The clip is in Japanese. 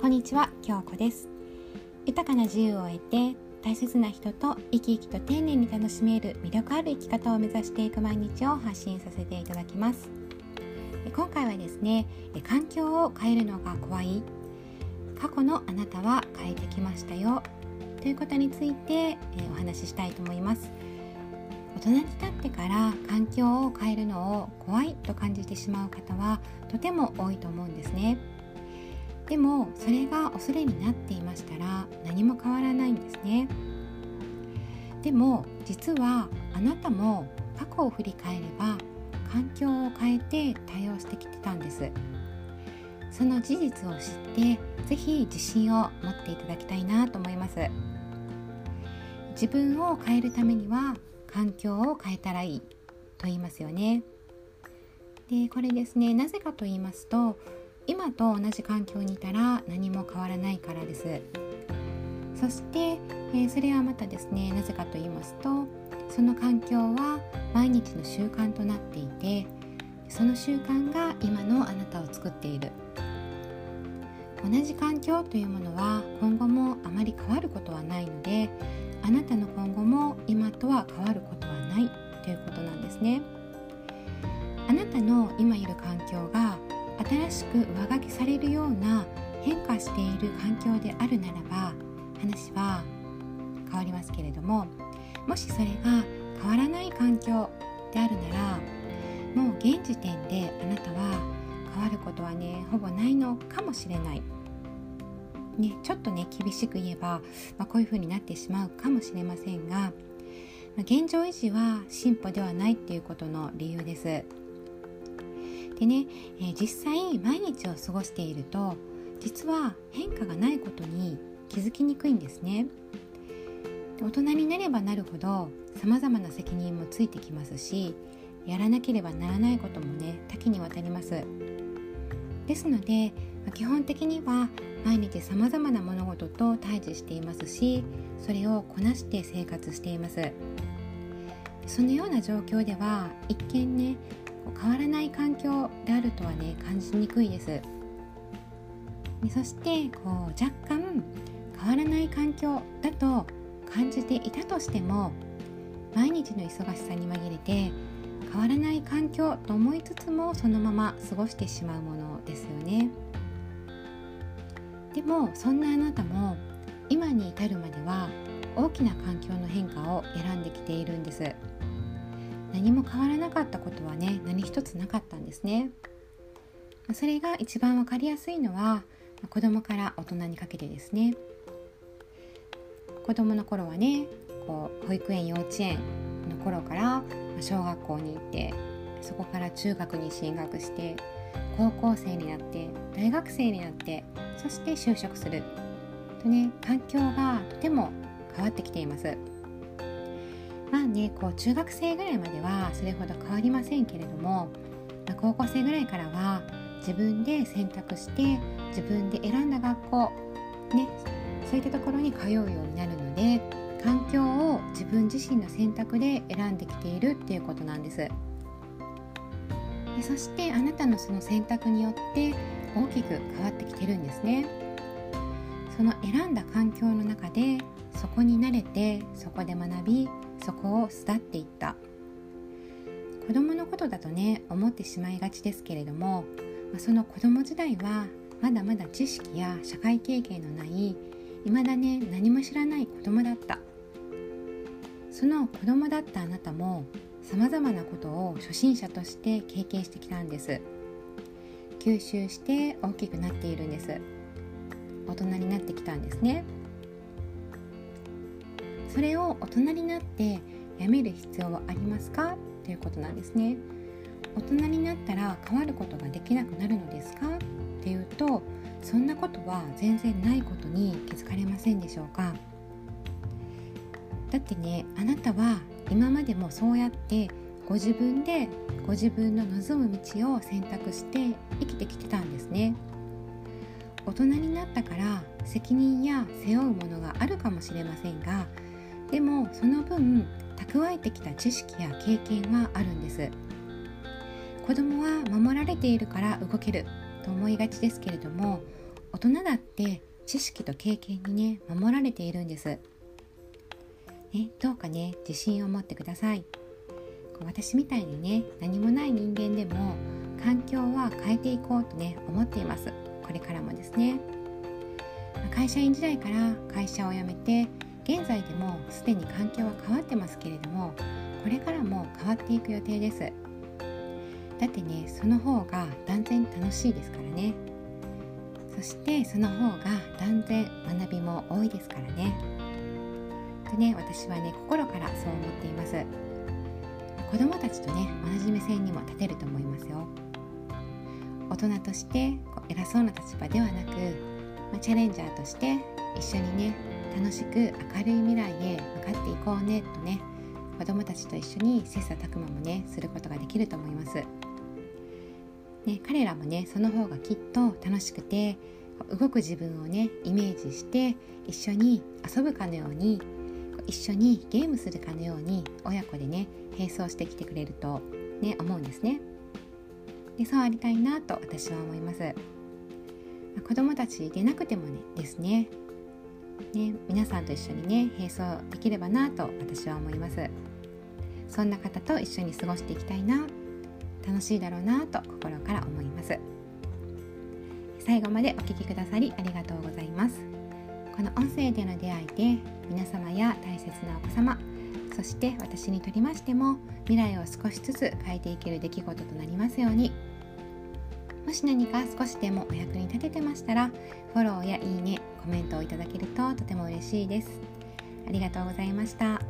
こんにちは京子です。豊かな自由を得て大切な人と生き生きと丁寧に楽しめる魅力ある生き方を目指していく毎日を発信させていただきます。今回はですね環境を変えるのが怖い。過去のあなたは変えてきましたよ。ということについてお話ししたいと思います。大人になってから環境を変えるのを怖いと感じてしまう方はとても多いと思うんですね。でもそれが恐れになっていましたら何も変わらないんですね。でも実はあなたも過去を振り返れば環境を変えて対応してきてたんです。その事実を知って是非自信を持っていただきたいなと思います。自分を変えるためには環境を変えたらいいと言いますよね。でこれですねなぜかと言いますと今と同じ環境にいたら何も変わらないからです。そして、えー、それはまたですねなぜかと言いますとその環境は毎日の習慣となっていてその習慣が今のあなたを作っている。同じ環境というものは今後もあまり変わることはないのであなたの今後も今とは変わることはないということなんですね。あなたの今いる環境が新しく上書きされるような変化している環境であるならば話は変わりますけれどももしそれが変わらない環境であるならもう現時点であなたは変わることはねほぼないのかもしれない。ね、ちょっとね厳しく言えば、まあ、こういう風になってしまうかもしれませんが、ま、現状維持は進歩ではないっていうことの理由です。でね、えー、実際毎日を過ごしていると実は変化がないことに気づきにくいんですね。大人になればなるほどさまざまな責任もついてきますしやらなければならないこともね多岐にわたりますですので基本的には毎日さまざまな物事と対峙していますしそれをこなして生活していますそのような状況では一見ね変わらない環境であるとはね感じにくいです。そしてこう若干変わらない環境だと感じていたとしても毎日の忙しさに紛れて変わらない環境と思いつつもそのまま過ごしてしまうものですよね。でもそんなあなたも今に至るまでは大きな環境の変化を選んできているんです。何も変わらなかったことはね何一つなかったんですね。それが一番わかりやすいのは子供から大人にかけてですね。子供の頃はねこう保育園幼稚園の頃から小学校に行ってそこから中学に進学して高校生になって大学生になってそして就職する。とね環境がとても変わってきています。まあねこう中学生ぐらいまではそれほど変わりませんけれども、まあ、高校生ぐらいからは自分で選択して自分で選んだ学校ねそういったところに通うようになるので環境を自分自身の選択で選んできているっていうことなんです。でそしてあなたのその選択によって大きく変わってきてるんですね。その選んだ環境の中でそこに慣れてそこで学びそこを育っていった。子供のことだとね思ってしまいがちですけれどもその子供時代はまだまだ知識や社会経験のない未だね何も知らない子供だった。その子供だったあなたもさまざまなことを初心者として経験してきたんです。吸収して大きくなっているんです。大人になってきたんですね。それを大人になってやめる必要はありますか？ということなんですね。大人になったら変わることができなくなるのですか？っていうとそんなことは全然ないことに気づかれませんでしょうか？だってねあなたは今までもそうやってご自分でご自分の望む道を選択して生きてきてたんですね。大人になったから責任や背負うものがあるかもしれませんがでもその分蓄えてきた知識や経験はあるんです。子供は守られているから動けると思いがちですけれども大人だって知識と経験にね守られているんです、ね、どうかね自信を持ってください。私みたいにね何もない人間でも環境は変えていこうとね思っています。これからもですね。会社員時代から会社を辞めて現在でもすでに環境は変わってますけれどもこれからも変わっていく予定です。だってねその方が断然楽しいですからね。そしてその方が断然学びも多いですからね。でね私はね心からそう思っています。子供たちとね同じ目線にも立てると思いますよ。大人として偉そうな立場ではなく、まあ、チャレンジャーとして一緒にね楽しく明るい未来へ向かっていこうねとね子供たちと一緒に切磋琢磨もねすることができると思います。ね、彼らもねその方がきっと楽しくて動く自分をねイメージして一緒に遊ぶかのように一緒にゲームするかのように親子でね並走してきてくれるとね思うんですねでそうありたいなと私は思います子供たちでなくてもねですねね皆さんと一緒にね並走できればなと私は思います。そんな方と一緒に過ごしていきたいな楽しいだろうなと心から思います。最後までお聴きくださりありがとうございます。この音声での出会いで皆様や大切なお子様そして私にとりましても未来を少しずつ変えていける出来事となりますように。もし何か少しでもお役に立ててましたらフォローやいいねコメントをいただけるととても嬉しいですありがとうございました。